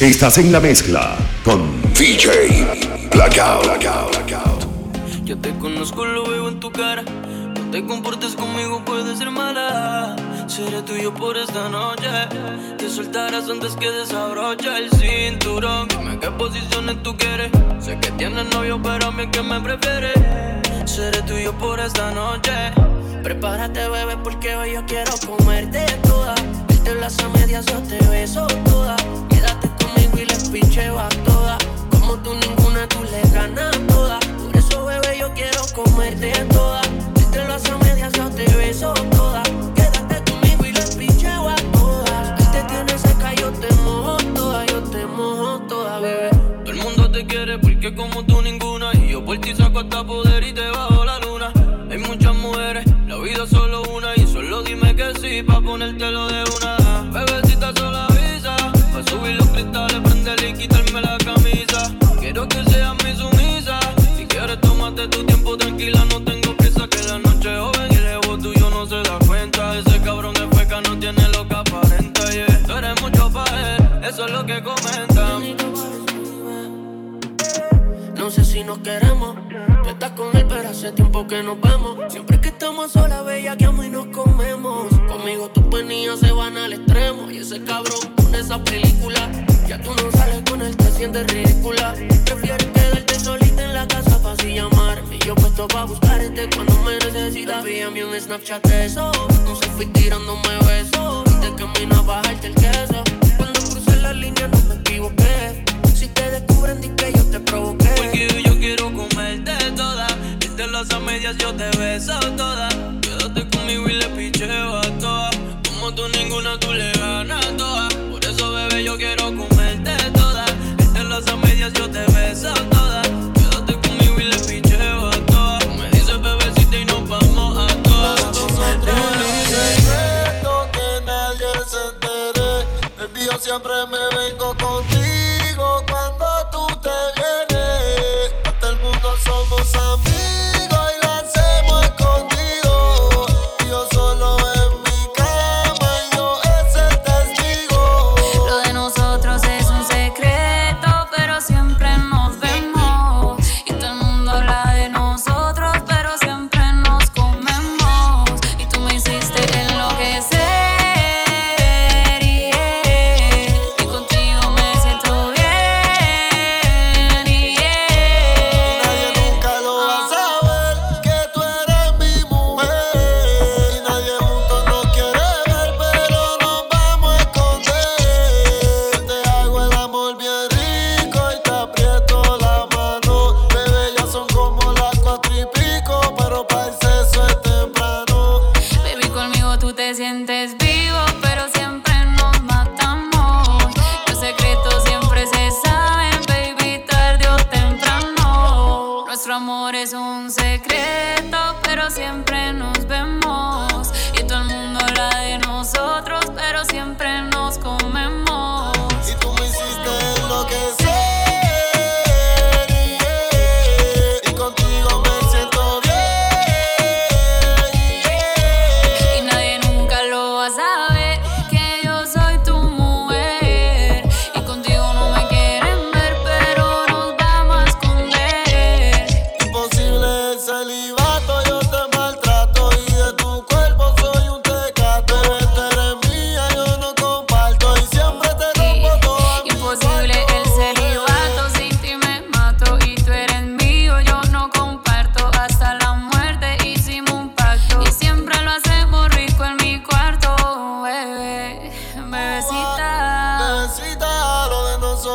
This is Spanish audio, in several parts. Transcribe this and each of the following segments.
Estás en la mezcla con VJ Blackout. Blackout. Yo te conozco, lo veo en tu cara. No te comportes conmigo, puede ser mala. Seré tuyo por esta noche. Te soltarás antes que desabroche el cinturón. Dime qué posiciones tú quieres. Sé que tienes novio, pero a mí que me prefiere. Seré tuyo por esta noche. Prepárate, bebé, porque hoy yo quiero comerte toda. Vete las a medias, yo te beso toda. Quédate conmigo y les pincheo a toda. Como tú ninguna, tú le ganas toda. Por eso, bebé, yo quiero comerte toda. Vete las a medias, te beso toda. Quédate conmigo y les pincheo a todas. Él te tiene seca, yo te mojo toda, yo te mojo toda, bebé. Todo el mundo te quiere porque como tú ninguna. Y yo por ti saco hasta poder y te bajo Con él, pero hace tiempo que nos vemos. Siempre que estamos solas, bella, que y nos comemos. Conmigo tus penías se van al extremo. Y ese cabrón pone esa película. Ya tú no sales con él, te sientes ridícula. Prefieres quedarte solita en la casa para así llamarme. Yo puesto pa' buscarte cuando me necesitas. Envíame un Snapchat de eso. No se fui tirándome besos. Y de camino a bajarte el queso. Cuando crucé la línea no me equivoqué. Si te descubren, di que yo te provoqué. Porque yo quiero comerte toda. Desde las a medias yo te beso toda. Quédate conmigo y le picheo a todas. Como tú ninguna, tú le ganas toda. Por eso, bebé, yo quiero comerte toda. Desde las a medias yo te beso toda. Quédate conmigo y le picheo a. Tú me dices bebecita y nos vamos a todas. secreto que nadie se entere. Yo siempre me vengo contigo sientes vivo, pero siempre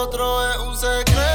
nosotros es un secreto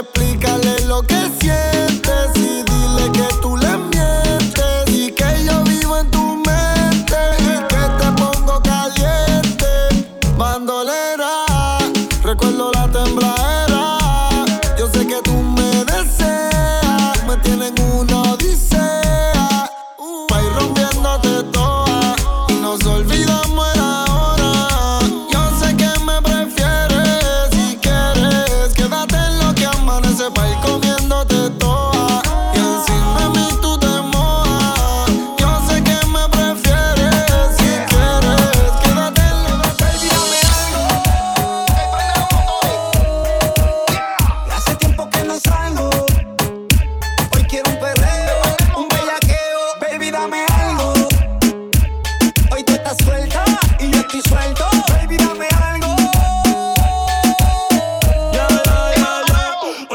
explícale lo que sientes.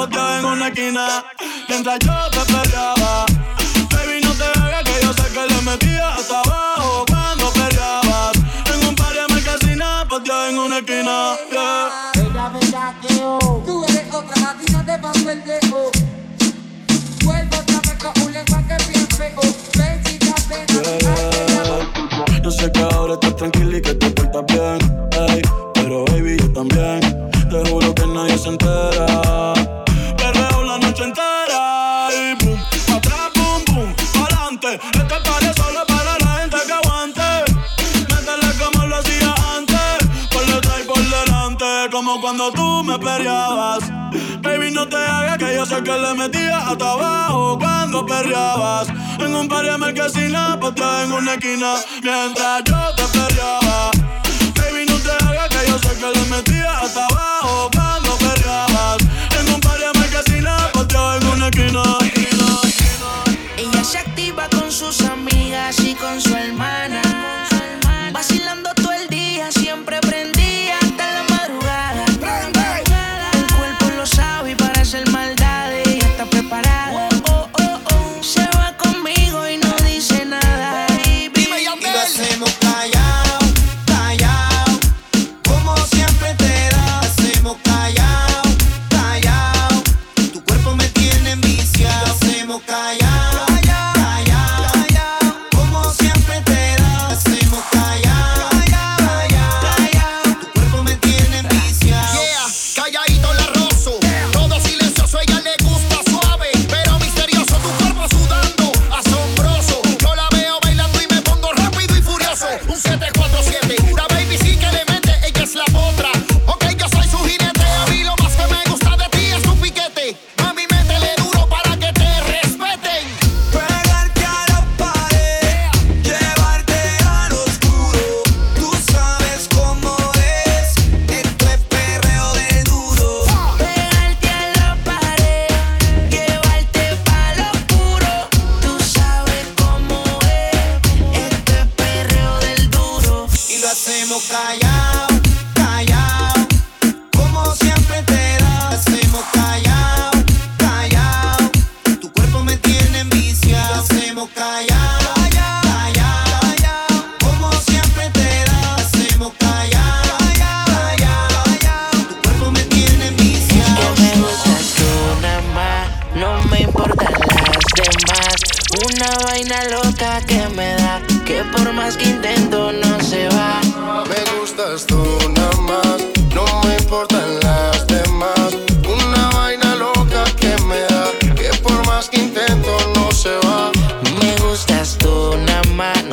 poteado en una esquina. Mientras yo te peleaba. Baby, no te hagas que yo sé que le metía hasta abajo cuando peleabas. En un par de casina, poteado en una esquina. Yeah. Bella, Tú eres otra latina de pa' pendejo. Vuelvo otra vez con un lenguaje bien feo. Ven, chica, ven, Yo sé que ahora estás tranquila y que te portas bien me perreabas. Baby, no te hagas que yo sé que le metías hasta abajo cuando perreabas. En un par de marquesinas, pues pateada en una esquina, mientras yo te perreaba.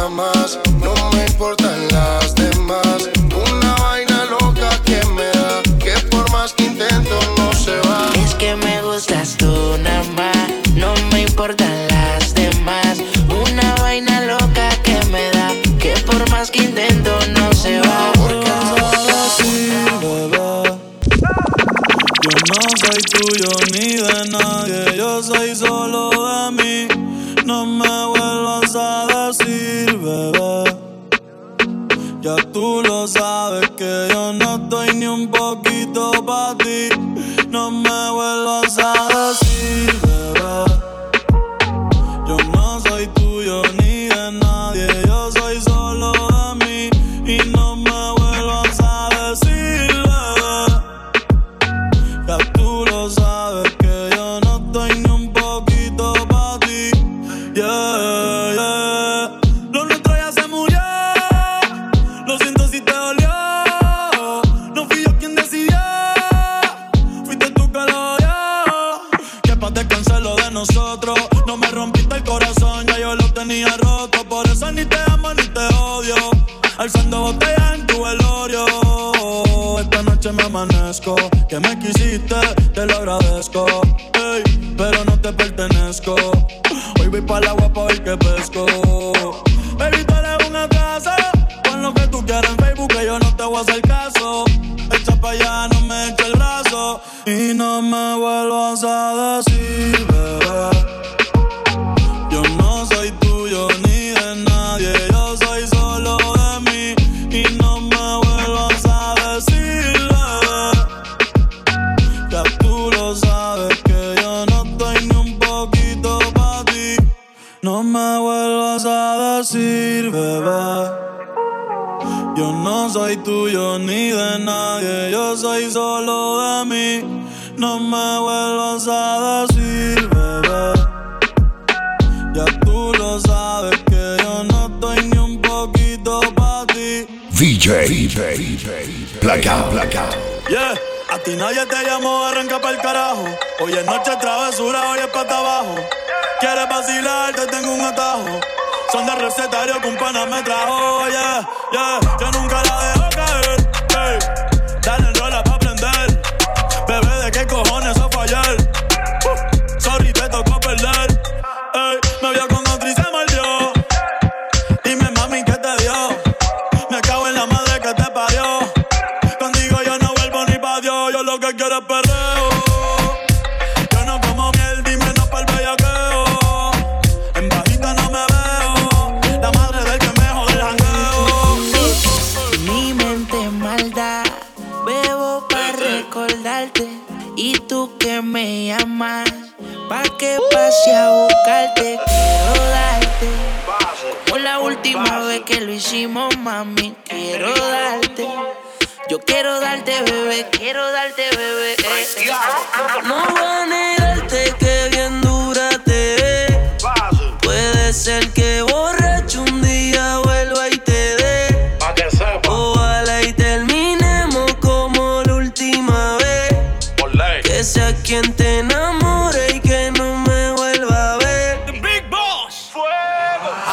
llamas. Sabes que yo no estoy ni un poquito para ti. No me vuelvas a caso. Echa pa' allá, no me echa el brazo. Y no me vuelvas a decir. Nadie, yo soy solo de mí. No me vuelvas a decir, bebé. Ya tú lo sabes que yo no estoy ni un poquito para ti. VJ, Blackout, Blackout. Yeah, a ti nadie te llamó, arranca para el carajo. Hoy es noche travesura, hoy es pata abajo. Quieres vacilar, te tengo un atajo. Son de recetario que un pana me trajo, yeah, yeah. Yo nunca la dejo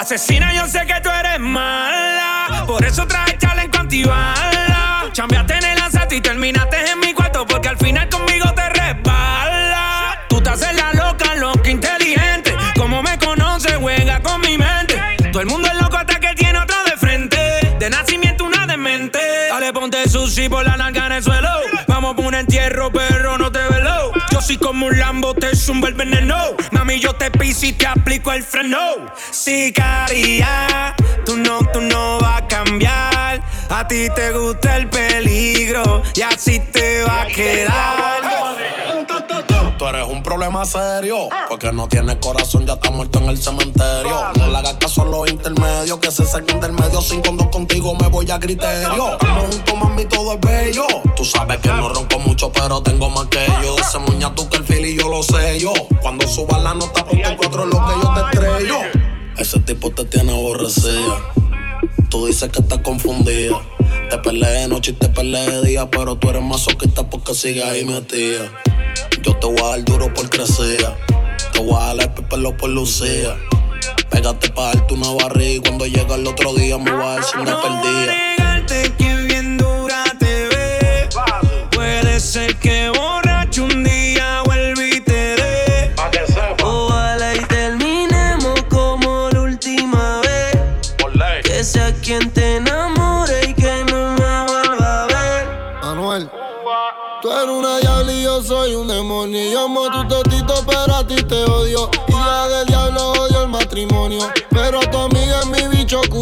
Asesina, yo sé que tú eres mala. Por eso traje chaleco antibala. Chambeaste en el lanzato y terminaste en mi cuarto. Porque al final conmigo te resbala. Tú te haces la loca, loca, inteligente. Como me conoces, juega con mi mente. Todo el mundo es loco hasta que tiene otro de frente. De nacimiento, una demente. Dale, ponte sushi por la nalga en el suelo. Vamos por un entierro, perro, no soy como un Lambo, te zumba el veneno. Mami, yo te piso y te aplico el freno. Sicaria, tú no, tú no vas a cambiar. A ti te gusta el peligro y así te va a quedar. Tú eres un problema serio. Porque no tienes corazón, ya está muerto en el cementerio. No le hagas caso a los intermedios que se saquen del medio. Sin dos contigo me voy a criterio. Estamos juntos, mami, todo es bello. Tú sabes que no ronco mucho, pero tengo más que yo. Ese muña tú que el fili yo lo sé yo. Cuando suba la nota, ponte cuatro lo que yo te estrello. Ese tipo te tiene aborrecida. Tú dices que estás confundida. Te peleé de noche y te peleé de día, pero tú eres masoquista porque sigues ahí metida. Yo te voy a dar duro por crecer. Te voy a dar el pelo por lucía. Pégate pa' darte una barriga y cuando llega el otro día me voy a dar sin de No voy a perdida. bien dura te ve. Puede ser que borracho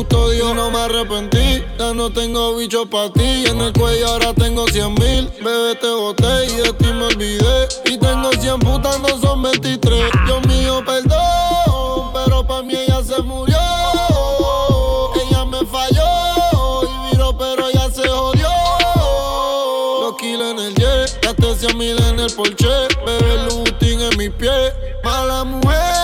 custodio. No me arrepentí, ya no tengo bicho para ti. En el cuello ahora tengo 100 mil. Bebé, te boté y de ti me olvidé. Y tengo 100 putas, no son 23. Dios mío, perdón, pero para mí ella se murió. Ella me falló y viró, pero ya se jodió. Los kilos en el jet, gasté 100 mil en el Porsche. Bebé Lutin en mi pie. Mala mujer,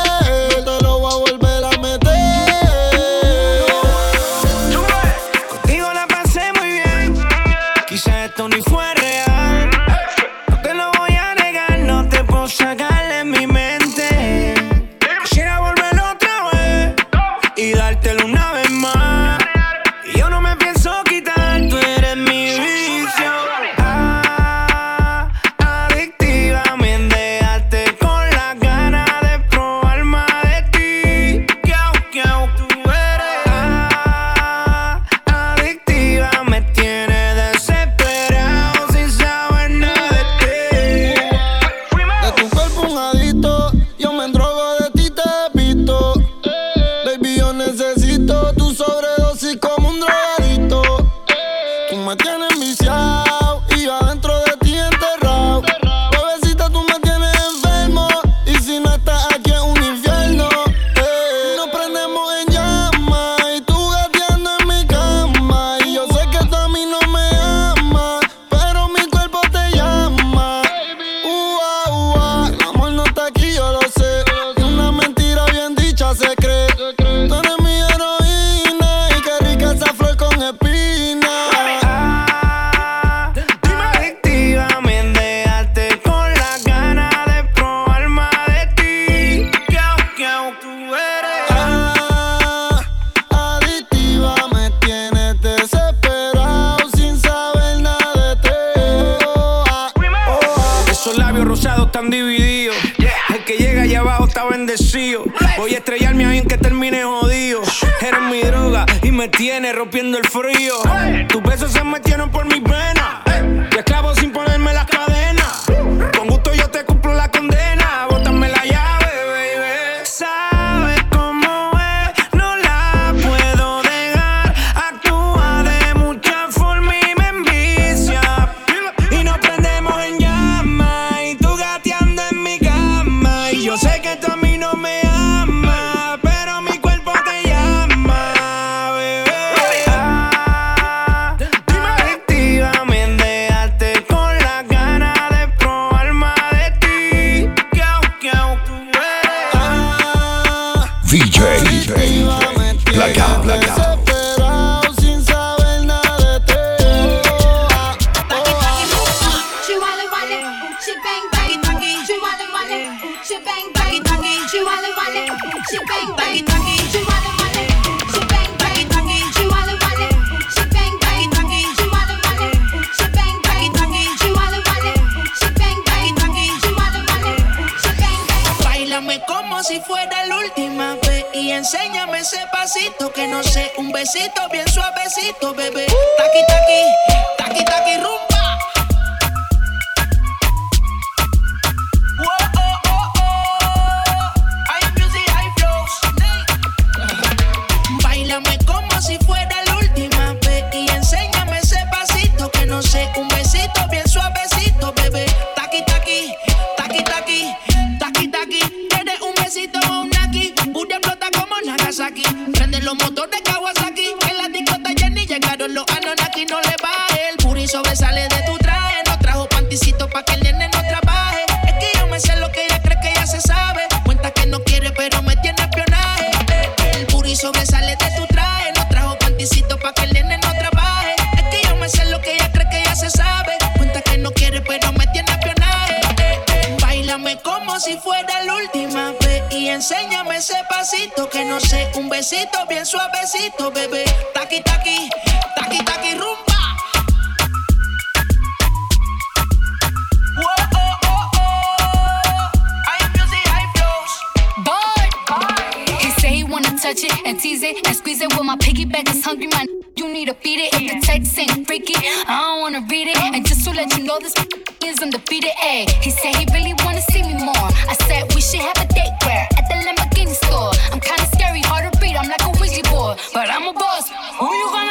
touch it and tease it and squeeze it. With my piggyback is hungry, man. You need to beat it. If the text ain't freaky, I don't wanna read it. And just to let you know, this is undefeated. Ayy, he said he really wanna see me more. I said we should have a date where at the Lamborghini store. I'm kinda scary, hard to read. I'm like a Ouija board, but I'm a boss. Who you gonna?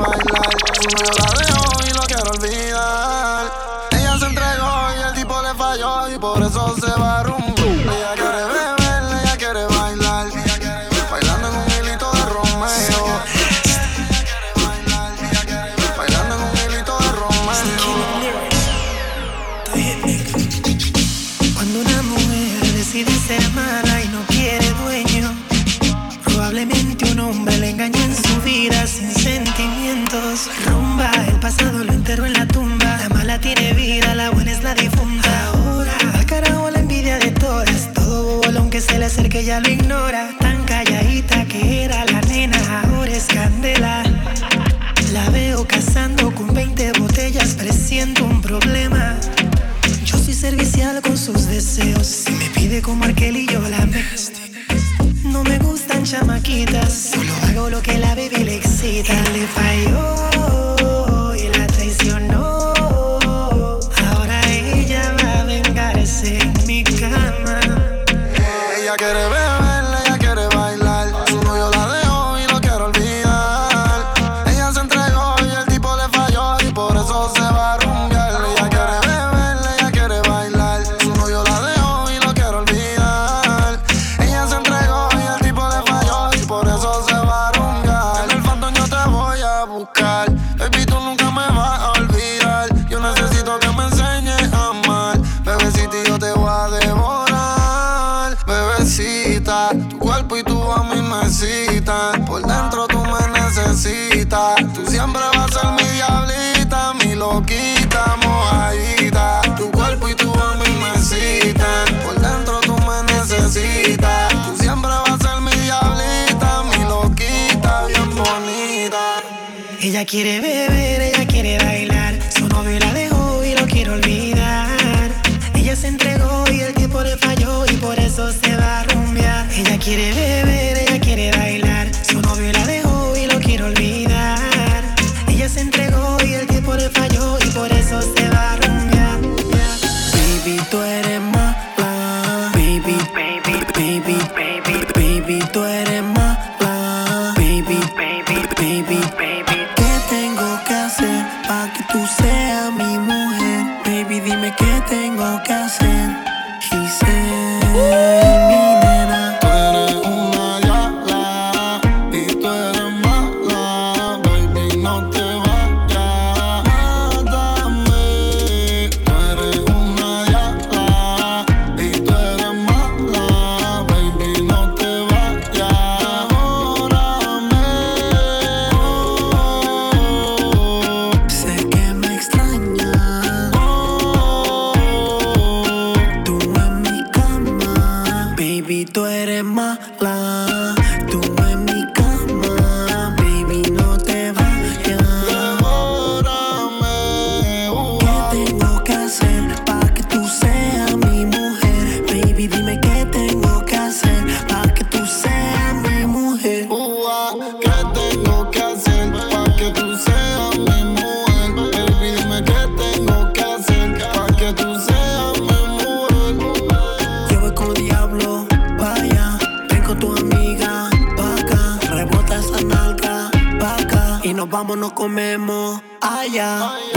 bailar. Yo la dejo y lo quiero olvidar. Ella se entregó y el tipo le falló y por eso se va. quiere beber, ella quiere bailar. Su novio la dejó y lo quiere olvidar. Ella se entregó y el tipo le falló y por eso se va a rumbear. Ella quiere beber. comemos allá.